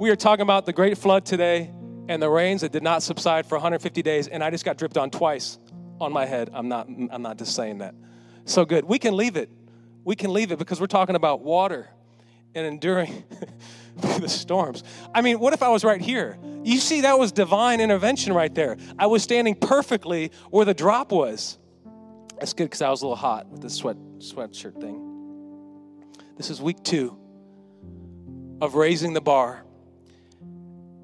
We are talking about the great flood today and the rains that did not subside for 150 days, and I just got dripped on twice on my head. I'm not, I'm not just saying that. So good. We can leave it. We can leave it because we're talking about water and enduring the storms. I mean, what if I was right here? You see, that was divine intervention right there. I was standing perfectly where the drop was. That's good because I was a little hot with this sweat sweatshirt thing. This is week two of raising the bar.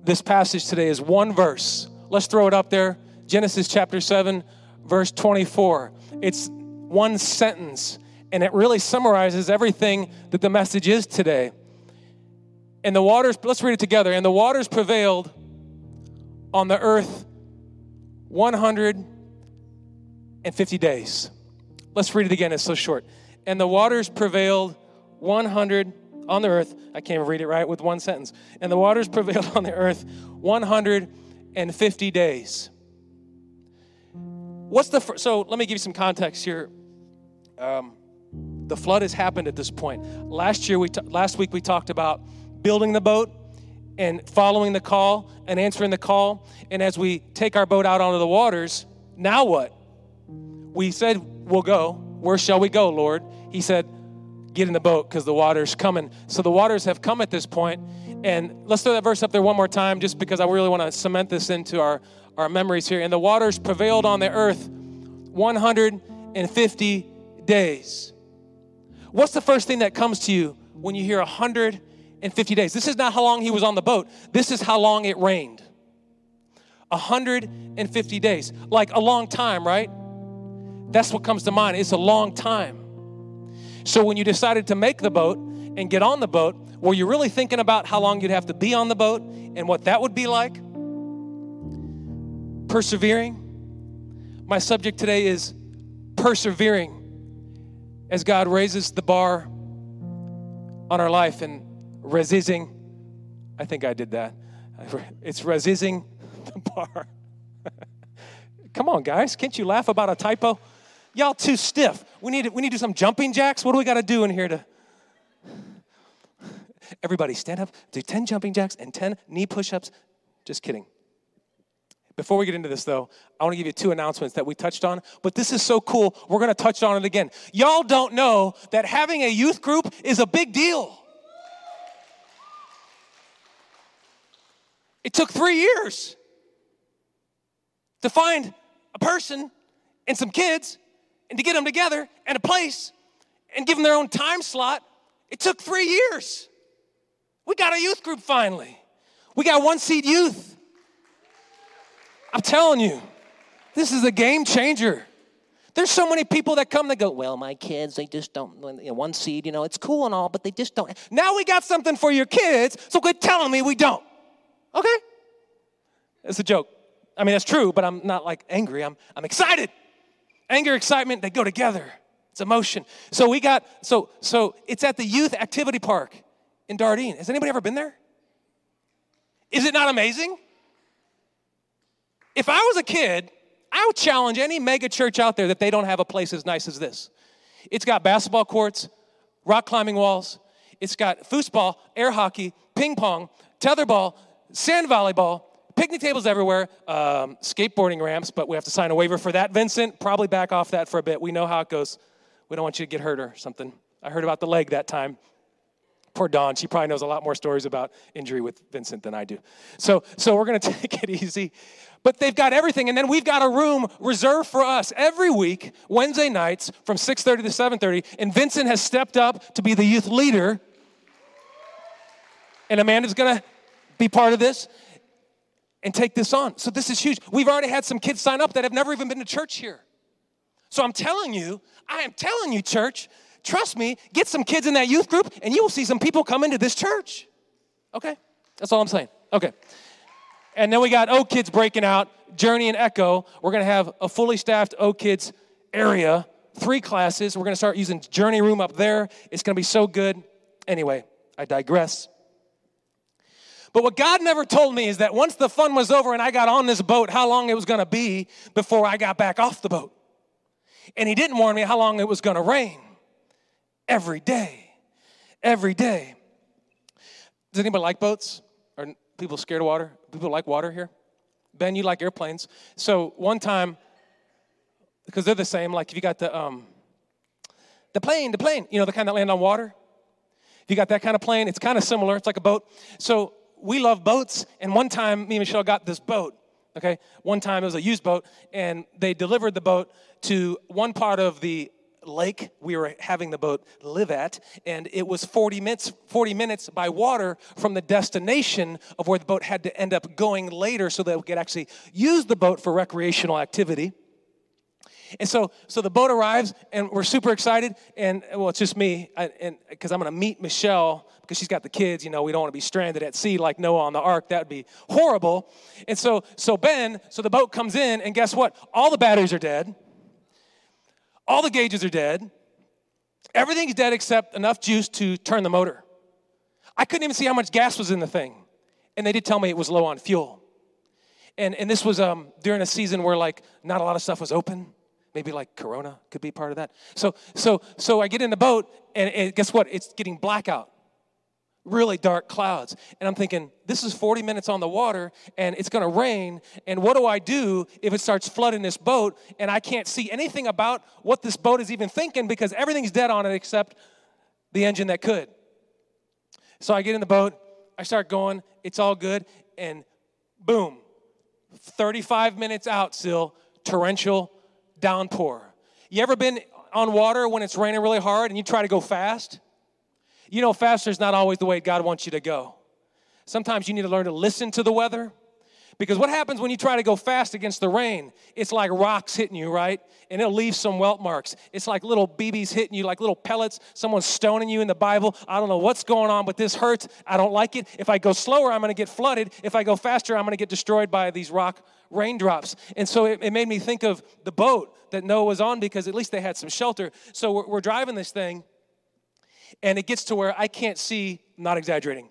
This passage today is one verse. Let's throw it up there. Genesis chapter 7, verse 24. It's one sentence, and it really summarizes everything that the message is today. And the waters, let's read it together. And the waters prevailed on the earth 150 days. Let's read it again, it's so short. And the waters prevailed 100 on the earth. I can't even read it right with one sentence. And the waters prevailed on the earth 150 days. What's the fir- so? Let me give you some context here. Um, the flood has happened at this point. Last year, we t- last week we talked about building the boat and following the call and answering the call. And as we take our boat out onto the waters, now what? We said we'll go. Where shall we go, Lord? He said, get in the boat because the water's coming. So the waters have come at this point. And let's throw that verse up there one more time just because I really want to cement this into our, our memories here. And the waters prevailed on the earth 150 days. What's the first thing that comes to you when you hear 150 days? This is not how long he was on the boat, this is how long it rained. 150 days. Like a long time, right? That's what comes to mind. It's a long time. So when you decided to make the boat and get on the boat, were you really thinking about how long you'd have to be on the boat and what that would be like? Persevering. My subject today is persevering as God raises the bar on our life and resisting. I think I did that. It's resisting the bar. Come on, guys. Can't you laugh about a typo? Y'all too stiff. We need we need to do some jumping jacks. What do we got to do in here to? Everybody stand up, do 10 jumping jacks and 10 knee push ups. Just kidding. Before we get into this, though, I want to give you two announcements that we touched on, but this is so cool. We're going to touch on it again. Y'all don't know that having a youth group is a big deal. It took three years to find a person and some kids and to get them together and a place and give them their own time slot, it took three years. We got a youth group finally. We got one seat youth. I'm telling you, this is a game changer. There's so many people that come that go, well, my kids, they just don't, you know, one seed, you know, it's cool and all, but they just don't. Now we got something for your kids, so quit telling me we don't. Okay? It's a joke. I mean, that's true, but I'm not like angry. I'm, I'm excited. Anger, excitement, they go together. It's emotion. So we got, so, so it's at the youth activity park in Dardenne. Has anybody ever been there? Is it not amazing? If I was a kid, I would challenge any mega church out there that they don't have a place as nice as this. It's got basketball courts, rock climbing walls, it's got foosball, air hockey, ping pong, tetherball, sand volleyball, picnic tables everywhere, um, skateboarding ramps, but we have to sign a waiver for that. Vincent, probably back off that for a bit. We know how it goes. We don't want you to get hurt or something. I heard about the leg that time. Poor Dawn, she probably knows a lot more stories about injury with Vincent than I do. So, so we're going to take it easy. But they've got everything, and then we've got a room reserved for us every week, Wednesday nights from 6:30 to 7:30. And Vincent has stepped up to be the youth leader, and Amanda's going to be part of this and take this on. So this is huge. We've already had some kids sign up that have never even been to church here. So I'm telling you, I am telling you, church, trust me, get some kids in that youth group and you will see some people come into this church. Okay? That's all I'm saying. Okay. And then we got O Kids breaking out, Journey and Echo. We're to have a fully staffed O Kids area, three classes. We're to start using Journey Room up there. It's to be so good. Anyway, I digress. But what God never told me is that once the fun was over and I got on this boat, how long it was going to be before I got back off the boat. And He didn't warn me how long it was going to rain. Every day. Every day. Does anybody like boats? Are people scared of water? People like water here? Ben, you like airplanes. So one time, because they're the same, like if you got the um, the plane, the plane, you know, the kind that land on water. If you got that kind of plane, it's kind of similar. It's like a boat. So we love boats. And one time, me and Michelle got this boat. Okay, one time it was a used boat, and they delivered the boat to one part of the lake we were having the boat live at, and it was 40 minutes, 40 minutes by water from the destination of where the boat had to end up going later so that we could actually use the boat for recreational activity. And so, so the boat arrives, and we're super excited. And well, it's just me, and because I'm going to meet Michelle because she's got the kids. You know, we don't want to be stranded at sea like Noah on the ark. That would be horrible. And so, so Ben, so the boat comes in, and guess what? All the batteries are dead. All the gauges are dead. Everything's dead except enough juice to turn the motor. I couldn't even see how much gas was in the thing. And they did tell me it was low on fuel. And, and this was um, during a season where like not a lot of stuff was open. Maybe like Corona could be part of that. So so so I get in the boat and, and guess what? It's getting blackout really dark clouds. And I'm thinking, this is 40 minutes on the water and it's gonna rain. And what do I do if it starts flooding this boat and I can't see anything about what this boat is even thinking because everything's dead on it except the engine that could? So I get in the boat, I start going, it's all good, and boom, 35 minutes out still, torrential downpour. You ever been on water when it's raining really hard and you try to go fast? You know, faster is not always the way God wants you to go. Sometimes you need to learn to listen to the weather. Because what happens when you try to go fast against the rain? It's like rocks hitting you, right? And it'll leave some welt marks. It's like little BBs hitting you, like little pellets. Someone's stoning you in the Bible. I don't know what's going on, but this hurts. I don't like it. If I go slower, I'm going to get flooded. If I go faster, I'm going to get destroyed by these rock raindrops. And so it, it, made me think of the boat that Noah was on because at least they had some shelter. So we're, we're driving this thing and it gets to where I can't see, not exaggerating,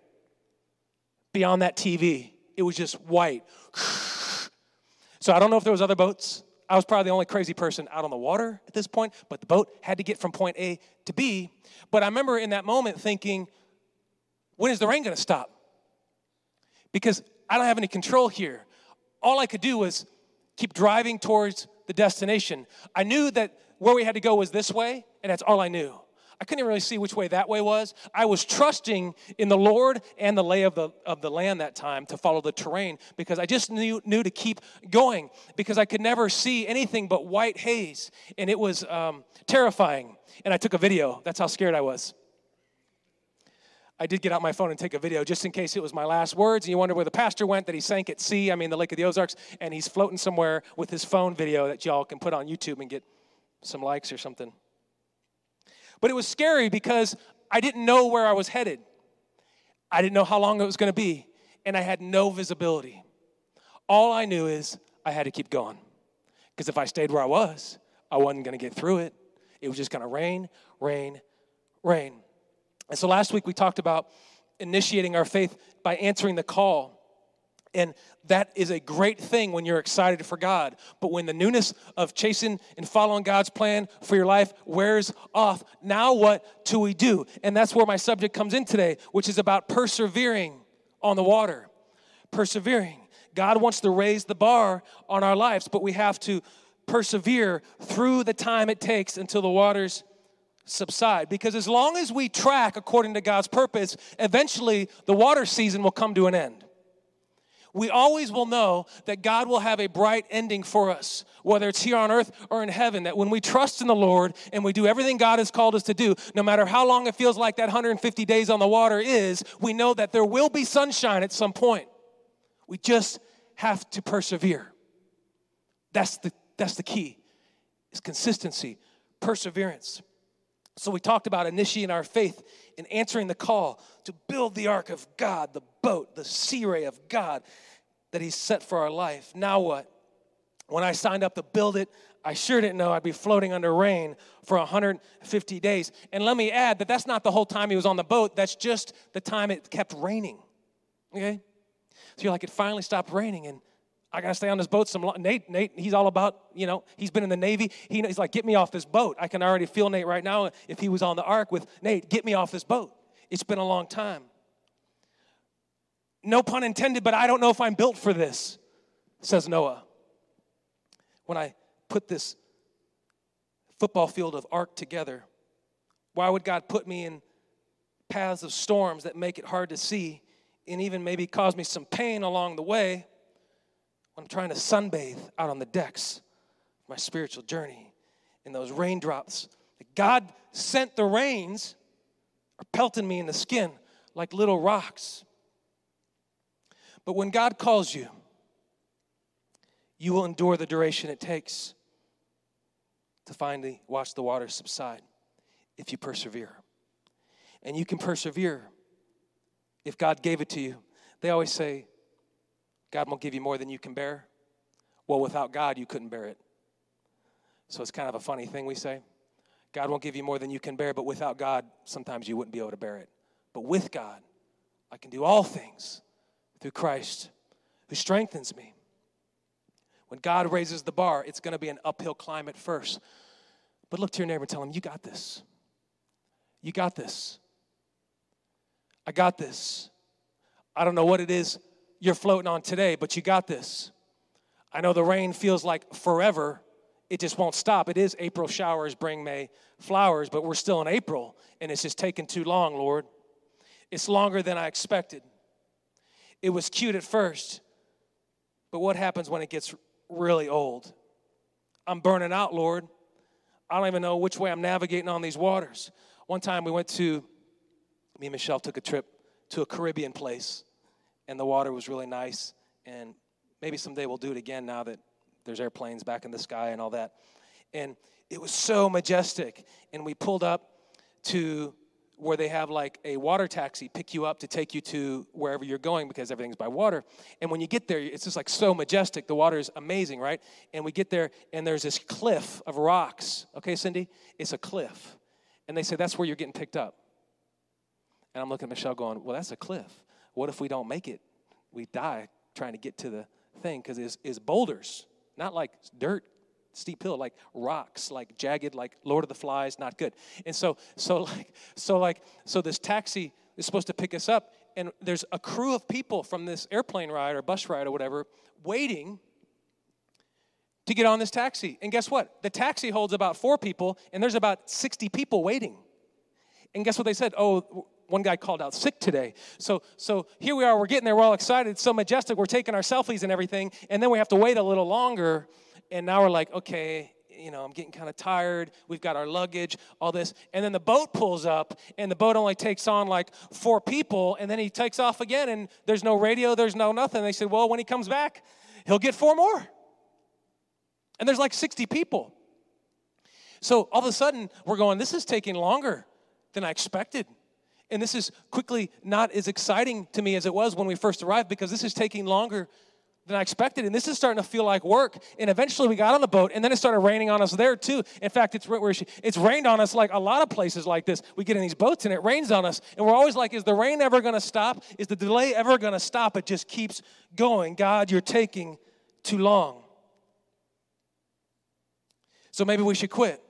beyond that TV. It was just white. So I don't know if there was other boats. I was probably the only crazy person out on the water at this point, but the boat had to get from point A to B. But I remember in that moment thinking, when is the rain going to stop? Because I don't have any control here. All I could do was keep driving towards the destination. I knew that where we had to go was this way, and that's all I knew. I couldn't really see which way that way was. I was trusting in the Lord and the lay of the, of the land that time to follow the terrain because I just knew, knew to keep going because I could never see anything but white haze. And it was um, terrifying. And I took a video. That's how scared I was. I did get out my phone and take a video just in case it was my last words. And you wonder where the pastor went, that he sank at sea, I mean, the Lake of the Ozarks, and he's floating somewhere with his phone video that y'all can put on YouTube and get some likes or something. But it was scary because I didn't know where I was headed. I didn't know how long it was going to be, and I had no visibility. All I knew is I had to keep going. Because if I stayed where I was, I wasn't going to get through it. It was just going to rain, rain, rain. And so last week we talked about initiating our faith by answering the call and that is a great thing when you're excited for God. But when the newness of chasing and following God's plan for your life wears off, now what do we do? And that's where my subject comes in today, which is about persevering on the water. Persevering. God wants to raise the bar on our lives, but we have to persevere through the time it takes until the waters subside. Because as long as we track according to God's purpose, eventually the water season will come to an end we always will know that God will have a bright ending for us, whether it's here on earth or in heaven. That when we trust in the Lord and we do everything God has called us to do, no matter how long it feels like that 150 days on the water is, we know that there will be sunshine at some point. We just have to persevere. That's the, that's the key, is consistency, perseverance. So we talked about initiating our faith in answering the call to build the ark of God, the boat, the sea ray of God that He's set for our life. Now what? When I signed up to build it, I sure didn't know I'd be floating under rain for 150 days. And let me add that that's not the whole time he was on the boat, that's just the time it kept raining. Okay? So you're like, it finally stopped raining, and I got to stay on this boat some. Nate, Nate, he's all about, you know, he's been in the Navy. He, he's like, get me off this boat. I can already feel Nate right now if he was on the ark with Nate, get me off this boat. It's been a long time. No pun intended, but I don't know if I'm built for this, says Noah. When I put this football field of ark together, why would God put me in paths of storms that make it hard to see and even maybe cause me some pain along the way when I'm trying to sunbathe out on the decks my spiritual journey in those raindrops? That God sent the rains are pelting me in the skin like little rocks. But when God calls you, you will endure the duration it takes to finally watch the waters subside if you persevere. And you can persevere if God gave it to you. They always say, God won't give you more than you can bear. Well, without God, you couldn't bear it. So it's kind of a funny thing we say. God won't give you more than you can bear, but without God, sometimes you wouldn't be able to bear it. But with God, I can do all things through Christ who strengthens me. When God raises the bar, it's going to be an uphill climb at first. But look to your neighbor and tell him, You got this. You got this. I got this. I don't know what it is you're floating on today, but you got this. I know the rain feels like forever. It just won't stop. It is April showers bring May flowers, but we're still in April, and it's just taking too long, Lord. It's longer than I expected. It was cute at first, but what happens when it gets really old? I'm burning out, Lord. I don't even know which way I'm navigating on these waters. One time we went to, me and Michelle took a trip to a Caribbean place, and the water was really nice. And maybe someday we'll do it again now that there's airplanes back in the sky and all that. And it was so majestic. And we pulled up to where they have like a water taxi pick you up to take you to wherever you're going because everything's by water. And when you get there, it's just like so majestic. The water is amazing, right? And we get there, and there's this cliff of rocks. Okay, Cindy? It's a cliff. And they say, that's where you're getting picked up. And I'm looking at Michelle going, well, that's a cliff. What if we don't make it? We die trying to get to the thing because it's, it's boulders, not like dirt steep hill, like rocks, like jagged, like Lord of the Flies, not good. And so, so like, so like, so this taxi is supposed to pick us up, and there's a crew of people from this airplane ride or bus ride or whatever waiting to get on this taxi. And guess what? The taxi holds about four people, and there's about 60 people waiting. And guess what they said? Oh, one guy called out sick today. So, so here we are, we're getting there, we're all excited, it's so majestic, we're taking our selfies and everything, and then we have to wait a little longer and now we're like, okay, you know, I'm getting kind of tired. We've got our luggage, all this. And then the boat pulls up, and the boat only takes on like four people, and then he takes off again, and there's no radio, there's no nothing. They said, well, when he comes back, he'll get four more. And there's like 60 people. So all of a sudden, we're going, this is taking longer than I expected. And this is quickly not as exciting to me as it was when we first arrived because this is taking longer than I expected. And this is starting to feel like work. And eventually we got on the boat, and then it started raining on us there too. In fact, it's it's rained on us like a lot of places like this. We get in these boats and it rains on us, and we're always like, is the rain ever going to stop? Is the delay ever going to stop? It just keeps going. God, you're taking too long. So maybe we should quit.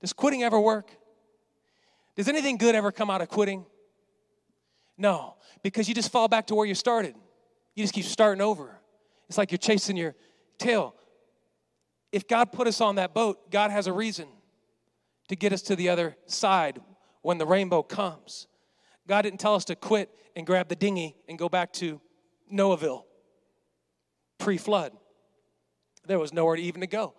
Does quitting ever work? Does anything good ever come out of quitting? No, because you just fall back to where you started. You just keep starting over. It's like you're chasing your tail. If God put us on that boat, God has a reason to get us to the other side when the rainbow comes. God didn't tell us to quit and grab the dinghy and go back to Noahville pre flood. There was nowhere even to go.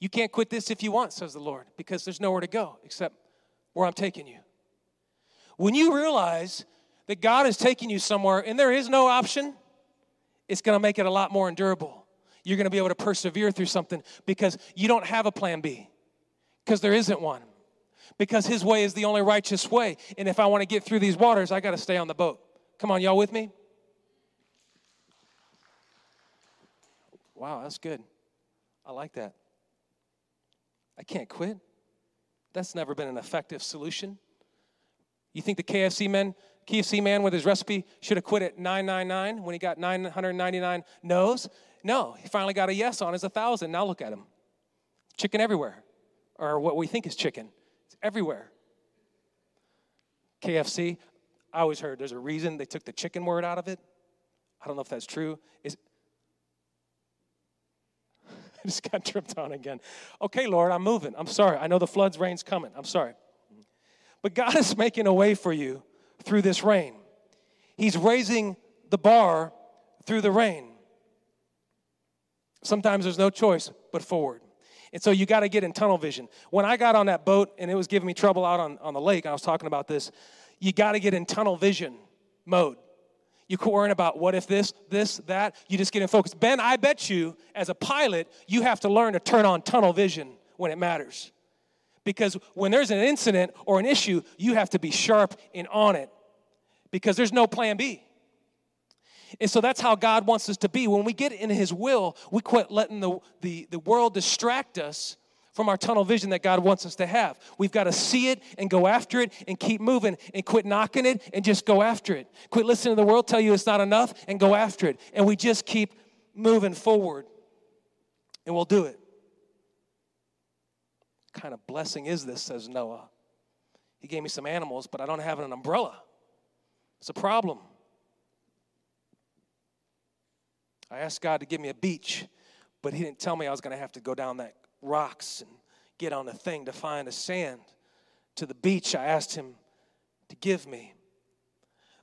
You can't quit this if you want, says the Lord, because there's nowhere to go except where I'm taking you. When you realize that God is taking you somewhere and there is no option, it's going to make it a lot more endurable. You're going to be able to persevere through something because you don't have a plan B, because there isn't one. Because His way is the only righteous way. And if I want to get through these waters, I got to stay on the boat. Come on, y'all with me? Wow, that's good. I like that. I can't quit. That's never been an effective solution. You think the KFC men KFC man with his recipe should have quit at 999 when he got 999 no's. No, he finally got a yes on his 1,000. Now look at him. Chicken everywhere, or what we think is chicken. It's everywhere. KFC, I always heard there's a reason they took the chicken word out of it. I don't know if that's true. Is I just got tripped on again. Okay, Lord, I'm moving. I'm sorry. I know the floods, rain's coming. I'm sorry. But God is making a way for you through this rain. He's raising the bar through the rain. Sometimes there's no choice but forward. And so you got to get in tunnel vision. When I got on that boat and it was giving me trouble out on, on the lake, I was talking about this, you got to get in tunnel vision mode. You quit worrying about what if this, this, that. You just get in focus. Ben, I bet you, as a pilot, you have to learn to turn on tunnel vision when it matters. Because when there's an incident or an issue, you have to be sharp and on it. Because there's no plan B. And so that's how God wants us to be. When we get in His will, we quit letting the, the, the world distract us from our tunnel vision that God wants us to have. We've got to see it and go after it and keep moving and quit knocking it and just go after it. Quit listening to the world tell you it's not enough and go after it. And we just keep moving forward and we'll do it. What kind of blessing is this, says Noah? He gave me some animals, but I don't have an umbrella. It's a problem. I asked God to give me a beach, but He didn't tell me I was going to have to go down that rocks and get on a thing to find a sand to the beach I asked Him to give me.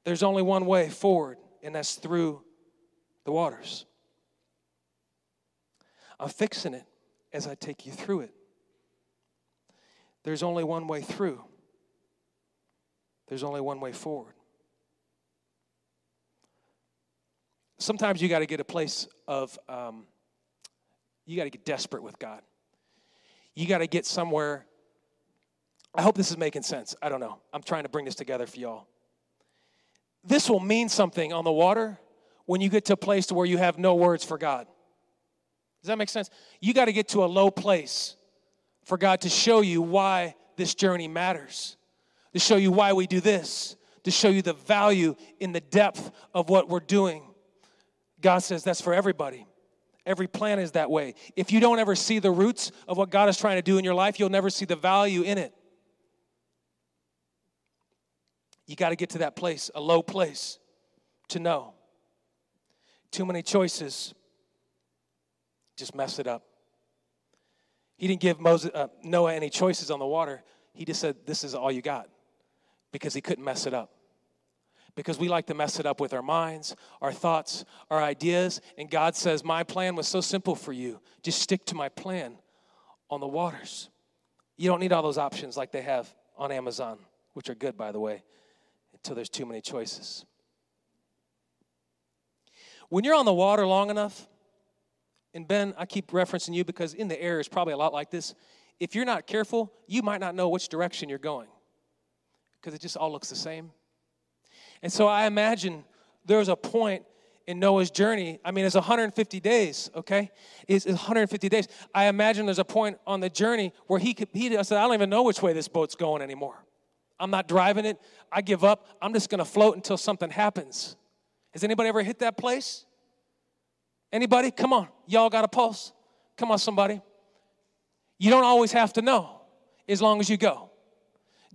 There's only one way forward, and that's through the waters. I'm fixing it as I take you through it. There's only one way through, there's only one way forward. sometimes you got to get a place of, um, you got to get desperate with God. You got to get somewhere. I hope this is making sense. I don't know. I'm trying to bring this together for y'all. This will mean something on the water when you get to a place to where you have no words for God. Does that make sense? You got to get to a low place for God to show you why this journey matters, to show you why we do this, to show you the value in the depth of what we're doing. God says that's for everybody. Every plan is that way. If you don't ever see the roots of what God is trying to do in your life, you'll never see the value in it. You got to get to that place, a low place, to know. Too many choices just mess it up. He didn't give Moses, uh, Noah any choices on the water. He just said, This is all you got because he couldn't mess it up because we like to mess it up with our minds, our thoughts, our ideas. And God says, My plan was so simple for you. Just stick to my plan on the waters. You don't need all those options like they have on Amazon, which are good, by the way, until there's too many choices. When you're on the water long enough, and Ben, I keep referencing you because in the air is probably a lot like this. If you're not careful, you might not know which direction you're going because it just all looks the same. And so I imagine there was a point in Noah's journey. I mean, it's 150 days, okay? It's 150 days. I imagine there's a point on the journey where he could, he said, I don't even know which way this boat's going anymore. I'm not driving it. I give up. I'm just going to float until something happens. Has anybody ever hit that place? Anybody? Come on. Y'all got a pulse? Come on, somebody. You don't always have to know as long as you go.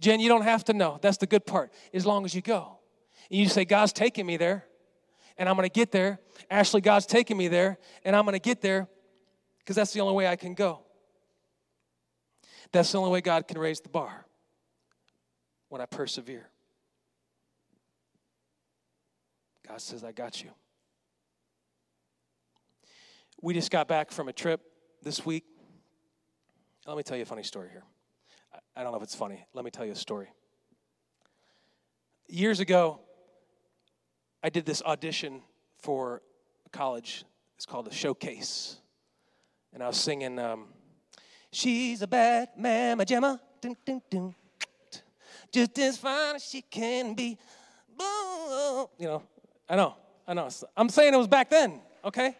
Jen, you don't have to know. That's the good part. As long as you go. And you say, God's taking me there, and I'm going to get there. Ashley, God's taking me there, and I'm going to get there because that's the only way I can go. That's the only way God can raise the bar when I persevere. God says, I got you. We just got back from a trip this week. Let me tell you a funny story here. I don't know if it's funny. Let me tell you a story. Years ago, I did this audition for college. It's called a showcase. And I was singing, um, She's a bad mama jamma, dun, dun, dun, just as fine as she can be. You know, I know, I know. I'm saying it was back then, okay?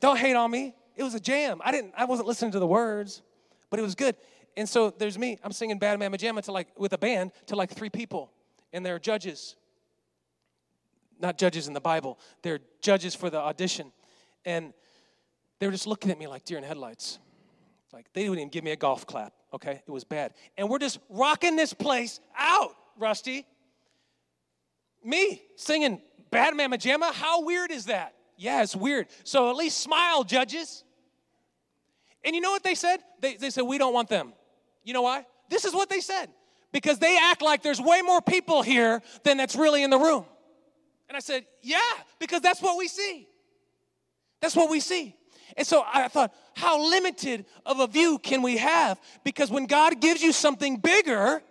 Don't hate on me. It was a jam. I didn't, I wasn't listening to the words, but it was good. And so there's me. I'm singing Bad Mama Jamma to like with a band to like three people, and they're judges not judges in the Bible, they're judges for the audition. And they were just looking at me like deer in headlights. Like they didn't even give me a golf clap, okay? It was bad. And we're just rocking this place out, Rusty. Me singing Bad Mama Jamma? How weird is that? Yeah, it's weird. So at least smile, judges. And you know what they said? They, they said, We don't want them. You know why? This is what they said. Because they act like there's way more people here than that's really in the room. And I said, Yeah, because that's what we see. That's what we see. And so I thought, how limited of a view can we have? Because when God gives you something bigger,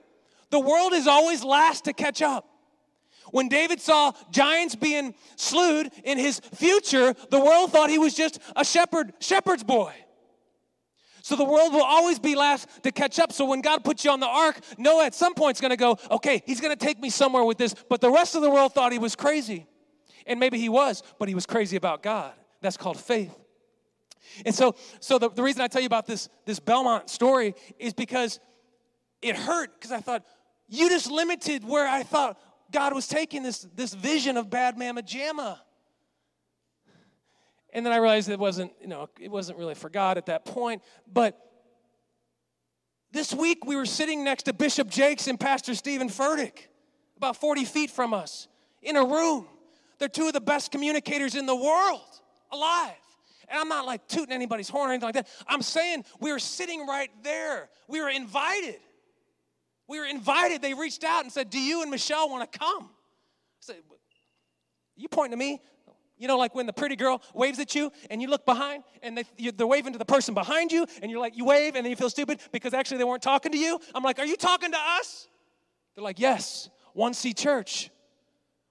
the world is always last to catch up. When David saw giants being slewed in his future, the world thought he was just a shepherd, shepherd's boy. So the world will always be last to catch up. So when God puts you on the ark, Noah at some point is going to go, okay, he's going to take me somewhere with this. But the rest of the world thought he was crazy. And maybe he was, but he was crazy about God. That's called faith. And so, so the, the reason I tell you about this, this Belmont story is because it hurt because I thought, you just limited where I thought God was taking this, this vision of bad mama jamma. And then I realized it wasn't, you know, it wasn't really for God at that point. But this week we were sitting next to Bishop Jakes and Pastor Steven Furtick, about 40 feet from us, in a room. They're two of the best communicators in the world alive. And I'm not like tooting anybody's horn or anything like that. I'm saying we were sitting right there. We were invited. We were invited. They reached out and said, Do you and Michelle want to come? I said, You pointing to me? You know, like when the pretty girl waves at you and you look behind and they, they're waving to the person behind you and you're like, you wave and then you feel stupid because actually they weren't talking to you. I'm like, Are you talking to us? They're like, Yes, 1C Church.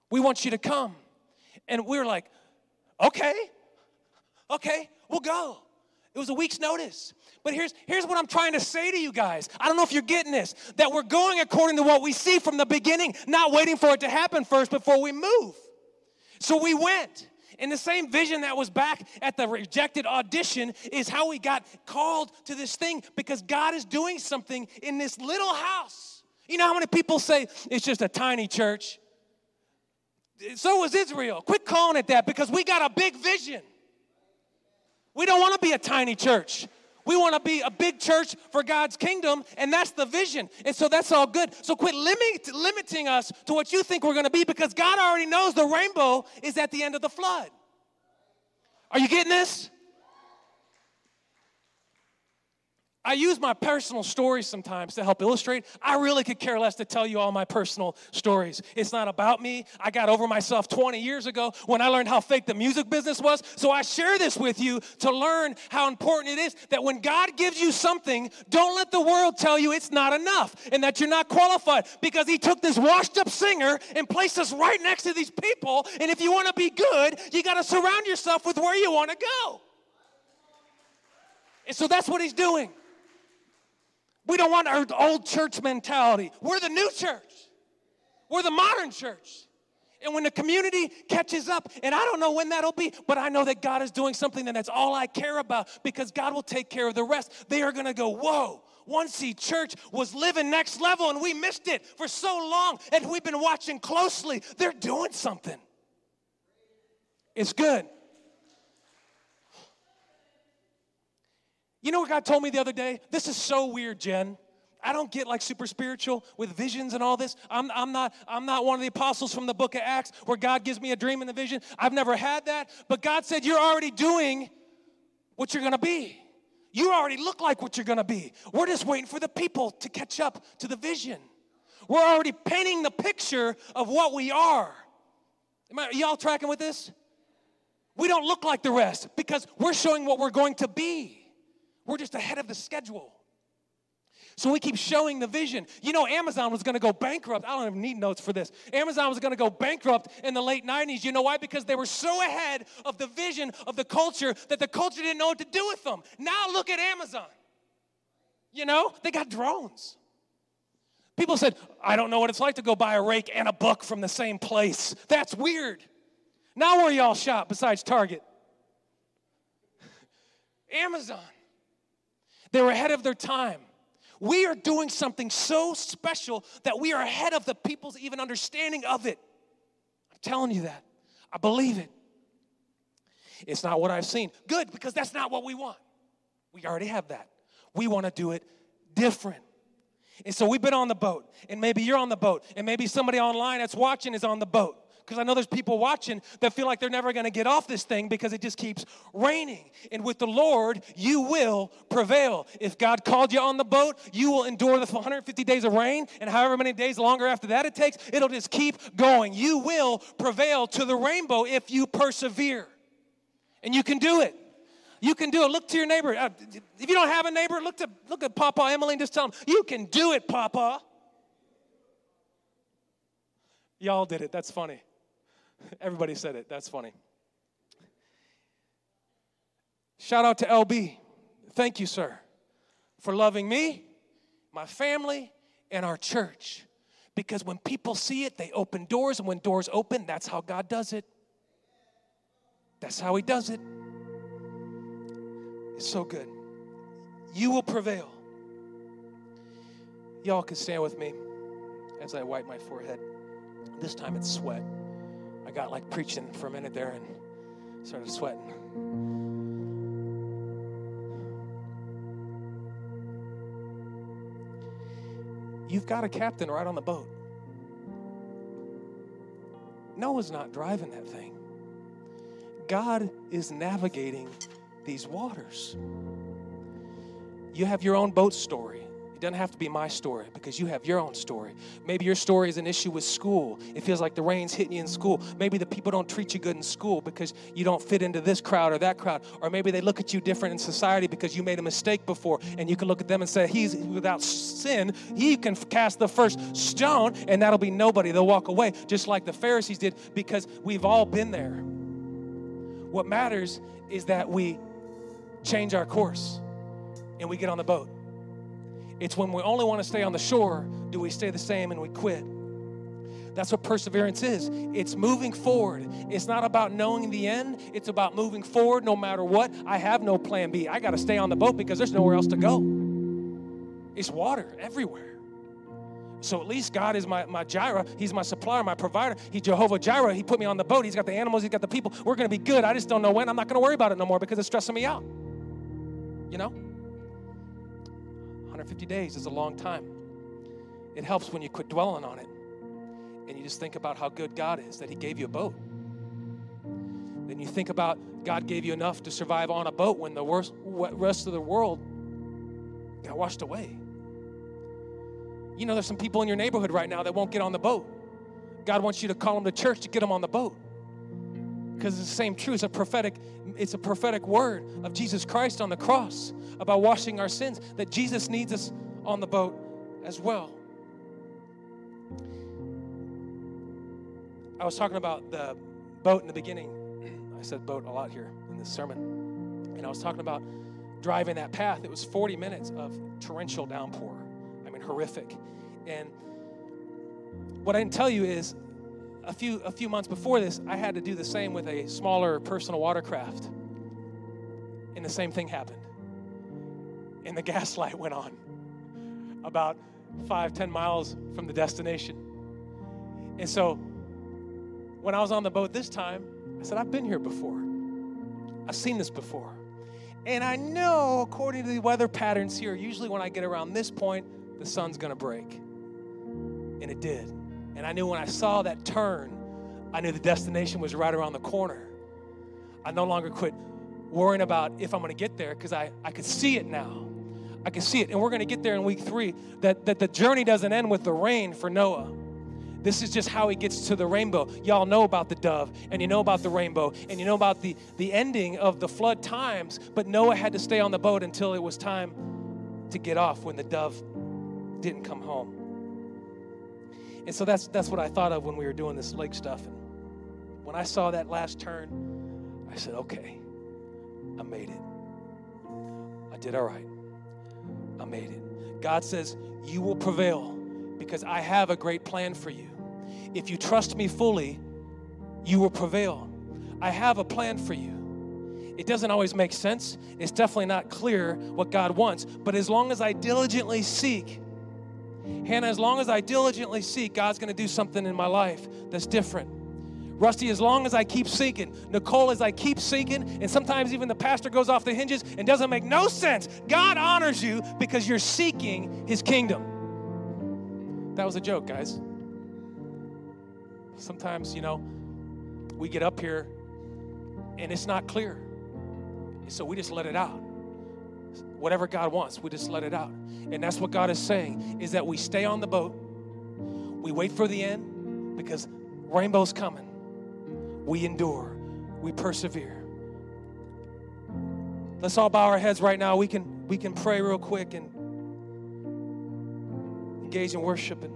We want you to come. And we are like, Okay, okay, we'll go. It was a week's notice. But here's, here's what I'm trying to say to you guys. I don't know if you're getting this that we're going according to what we see from the beginning, not waiting for it to happen first before we move. So we went. And the same vision that was back at the rejected audition is how we got called to this thing because God is doing something in this little house. You know how many people say it's just a tiny church? So was Israel. Quit calling it that because we got a big vision. We don't want to be a tiny church. We want to be a big church for God's kingdom, and that's the vision. And so that's all good. So quit limit, limiting us to what you think we're going to be because God already knows the rainbow is at the end of the flood. Are you getting this? I use my personal stories sometimes to help illustrate. I really could care less to tell you all my personal stories. It's not about me. I got over myself 20 years ago when I learned how fake the music business was. So I share this with you to learn how important it is that when God gives you something, don't let the world tell you it's not enough and that you're not qualified because He took this washed up singer and placed us right next to these people. And if you want to be good, you got to surround yourself with where you want to go. And so that's what He's doing. We don't want our old church mentality. We're the new church, we're the modern church. And when the community catches up, and I don't know when that'll be, but I know that God is doing something and that's all I care about because God will take care of the rest. They are gonna go, whoa, 1C Church was living next level and we missed it for so long and we've been watching closely. They're doing something. It's good. You know what God told me the other day? This is so weird, Jen. I don't get like super spiritual with visions and all this. I'm, I'm, not, I'm not one of the apostles from the book of Acts where God gives me a dream and a vision. I've never had that. But God said, You're already doing what you're gonna be. You already look like what you're gonna be. We're just waiting for the people to catch up to the vision. We're already painting the picture of what we are. Am I, are y'all tracking with this? We don't look like the rest because we're showing what we're going to be. We're just ahead of the schedule. So we keep showing the vision. You know, Amazon was going to go bankrupt. I don't even need notes for this. Amazon was going to go bankrupt in the late 90s. You know why? Because they were so ahead of the vision of the culture that the culture didn't know what to do with them. Now look at Amazon. You know, they got drones. People said, I don't know what it's like to go buy a rake and a book from the same place. That's weird. Now where y'all shop besides Target? Amazon. They were ahead of their time. We are doing something so special that we are ahead of the people's even understanding of it. I'm telling you that. I believe it. It's not what I've seen. Good, because that's not what we want. We already have that. We want to do it different. And so we've been on the boat, and maybe you're on the boat, and maybe somebody online that's watching is on the boat. Because I know there's people watching that feel like they're never gonna get off this thing because it just keeps raining. And with the Lord, you will prevail. If God called you on the boat, you will endure the 150 days of rain, and however many days longer after that it takes, it'll just keep going. You will prevail to the rainbow if you persevere. And you can do it. You can do it. Look to your neighbor. Uh, if you don't have a neighbor, look to look at Papa Emily and just tell him, "You can do it, Papa." Y'all did it. That's funny. Everybody said it. That's funny. Shout out to LB. Thank you, sir, for loving me, my family, and our church. Because when people see it, they open doors, and when doors open, that's how God does it. That's how He does it. It's so good. You will prevail. Y'all can stand with me as I wipe my forehead. This time it's sweat. I got like preaching for a minute there and started sweating. You've got a captain right on the boat. Noah's not driving that thing. God is navigating these waters. You have your own boat story. Doesn't have to be my story because you have your own story. Maybe your story is an issue with school. It feels like the rain's hitting you in school. Maybe the people don't treat you good in school because you don't fit into this crowd or that crowd. Or maybe they look at you different in society because you made a mistake before and you can look at them and say, He's without sin. He can cast the first stone and that'll be nobody. They'll walk away just like the Pharisees did because we've all been there. What matters is that we change our course and we get on the boat. It's when we only want to stay on the shore do we stay the same and we quit. That's what perseverance is. It's moving forward. It's not about knowing the end, it's about moving forward no matter what. I have no plan B. I got to stay on the boat because there's nowhere else to go. It's water everywhere. So at least God is my, my Jireh. He's my supplier, my provider. He's Jehovah Jireh. He put me on the boat. He's got the animals. He's got the people. We're going to be good. I just don't know when. I'm not going to worry about it no more because it's stressing me out. You know? 150 days is a long time. It helps when you quit dwelling on it and you just think about how good God is that He gave you a boat. Then you think about God gave you enough to survive on a boat when the worst, rest of the world got washed away. You know, there's some people in your neighborhood right now that won't get on the boat. God wants you to call them to church to get them on the boat because it's the same truth. It's a prophetic, it's a prophetic word of Jesus Christ on the cross about washing our sins, that Jesus needs us on the boat as well. I was talking about the boat in the beginning. I said boat a lot here in this sermon. And I was talking about driving that path. It was 40 minutes of torrential downpour. I mean, horrific. And what I didn't tell you is a few a few months before this, I had to do the same with a smaller personal watercraft. And the same thing happened. And the gas light went on about five, ten miles from the destination. And so when I was on the boat this time, I said, I've been here before. I've seen this before. And I know, according to the weather patterns here, usually when I get around this point, the sun's gonna break. And it did. And I knew when I saw that turn, I knew the destination was right around the corner. I no longer quit worrying about if I'm going to get there because I, I could see it now. I could see it. And we're going to get there in week three that, that the journey doesn't end with the rain for Noah. This is just how he gets to the rainbow. Y'all know about the dove, and you know about the rainbow, and you know about the, the ending of the flood times. But Noah had to stay on the boat until it was time to get off when the dove didn't come home. And so that's that's what I thought of when we were doing this lake stuff. And when I saw that last turn, I said, okay, I made it. I did all right. I made it. God says, you will prevail because I have a great plan for you. If you trust me fully, you will prevail. I have a plan for you. It doesn't always make sense. It's definitely not clear what God wants. But as long as I diligently seek, Hannah, as long as I diligently seek, God's going to do something in my life that's different. Rusty, as long as I keep seeking, Nicole, as I keep seeking, and sometimes even the pastor goes off the hinges and doesn't make no sense. God honors you because you're seeking his kingdom. That was a joke, guys. Sometimes, you know, we get up here and it's not clear. So we just let it out. Whatever God wants, we just let it out. And that's what God is saying is that we stay on the boat. We wait for the end because rainbow's coming. We endure. We persevere. Let's all bow our heads right now. We can we can pray real quick and engage in worship and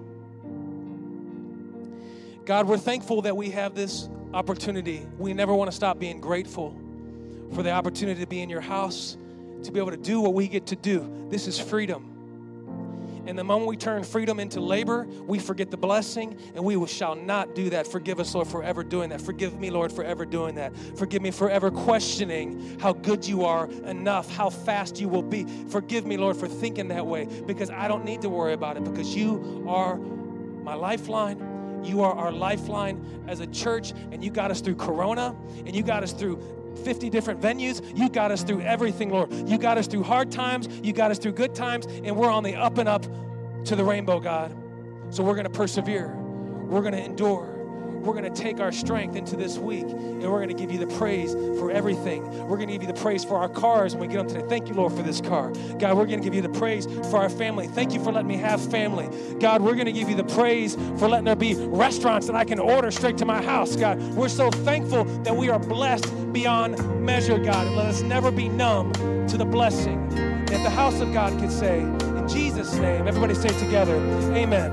God, we're thankful that we have this opportunity. We never want to stop being grateful for the opportunity to be in your house, to be able to do what we get to do. This is freedom. And the moment we turn freedom into labor, we forget the blessing, and we shall not do that. Forgive us, Lord, for ever doing that. Forgive me, Lord, for ever doing that. Forgive me for ever questioning how good you are enough, how fast you will be. Forgive me, Lord, for thinking that way because I don't need to worry about it because you are my lifeline. You are our lifeline as a church, and you got us through Corona, and you got us through 50 different venues. You got us through everything, Lord. You got us through hard times, you got us through good times, and we're on the up and up to the rainbow, God. So we're going to persevere, we're going to endure. We're going to take our strength into this week and we're going to give you the praise for everything. We're going to give you the praise for our cars when we get them today. Thank you, Lord, for this car. God, we're going to give you the praise for our family. Thank you for letting me have family. God, we're going to give you the praise for letting there be restaurants that I can order straight to my house. God, we're so thankful that we are blessed beyond measure, God. And let us never be numb to the blessing that the house of God could say. In Jesus' name, everybody say together. Amen.